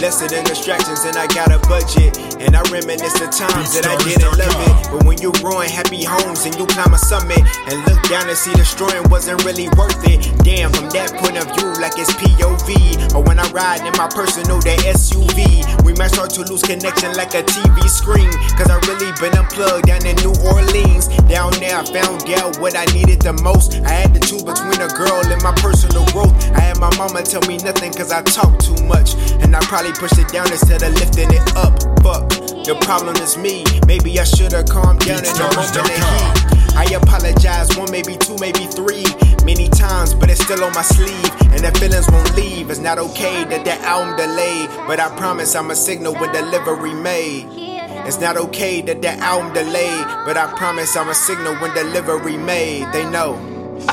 lesser than distractions and I got a budget. And I reminisce the times that I didn't love it. But when you ruin happy homes and you climb a summit and look down and see destroying wasn't really worth it. Damn, from that point of view, like it's POV. Or when I ride in my personal, that SUV. We might start to lose connection like a TV screen. Cause I really been unplugged down in New Orleans. Down there, I found out what I needed the most. I had to choose between a girl and my personal growth. I had my mama tell me nothing cause I talk too much. And I probably pushed it down instead of lifting it up. Fuck, the problem is me. Maybe I should've calmed down in the moment of heat. I apologize one, maybe two, maybe three, many times, but it's still on my sleeve, and the feelings won't leave. It's not okay that that album delayed, but I promise I'm a signal when delivery made. It's not okay that that album delayed, but I promise I'm a signal when delivery made. They know.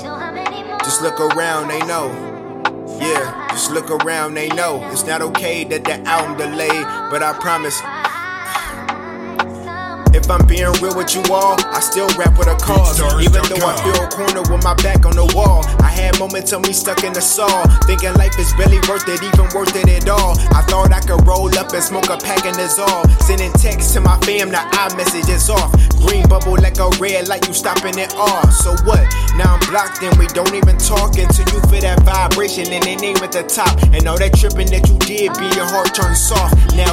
So how many moons Just look around, they know. Yeah, just look around, they know. It's not okay that the album delayed, but I promise. If I'm being real with you all, I still rap with a cause. Even though I feel a corner with my back on the wall. I had moments of me stuck in the saw. Thinking life is barely worth it, even worth it at all. I thought I could and smoke a pack and it's all. Sending texts to my fam, the iMessage is off. Green bubble like a red light, you stopping it all. So what? Now I'm blocked and we don't even talk until you feel that vibration and they name at the top. And all that tripping that you did, be your heart turned soft. Now I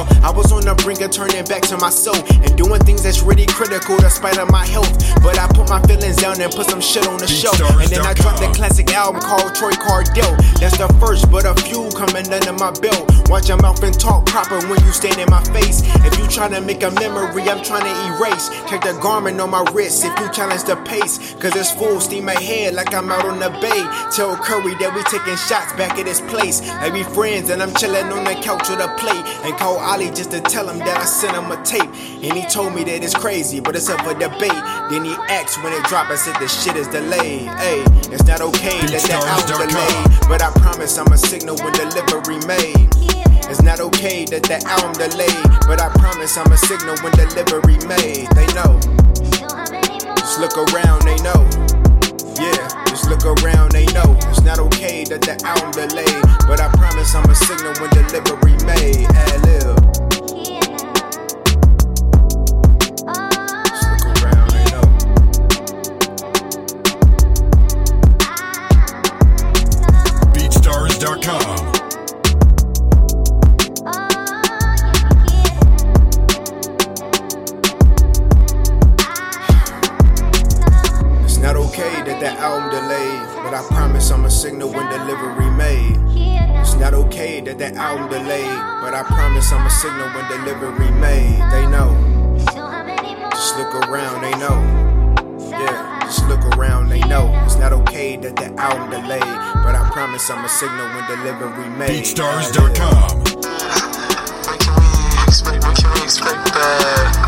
the brink of turning back to myself and doing things that's really critical despite of my health. But I put my feelings down and put some shit on the shelf. And then I dropped the classic album called Troy Cardell. That's the first, but a few coming under my belt. Watch your mouth and talk proper when you stand in my face. If you tryna make a memory, I'm trying to erase. Check the garment on my wrist if you challenge the pace. Cause it's full steam ahead like I'm out on the bay. Tell Curry that we taking shots back at his place. Like we friends and I'm chilling on the couch with a plate. And call Ali just to tell him that I sent him a tape. And he told me that it's crazy, but it's up for debate. Then he asked when it dropped, I said the shit is delayed. Hey, it's not okay that that album delayed. But I promise I'm a signal when delivery made. It's not okay that that album delayed, but I promise I'm a signal when delivery made. They know. Just look around, they know. Yeah, just look around, they know. It's not okay that the album delayed, but I promise I'm a signal when delivery made. Ad lib. here signal when delivery made. It's not okay that that album delayed, but I promise I'm a signal when delivery made. They know. Just look around, they know. Yeah, just look around, they know. It's not okay that that album delayed, but I promise I'm a signal when delivery made. BeatStars.com. What can we expect? What can we expect?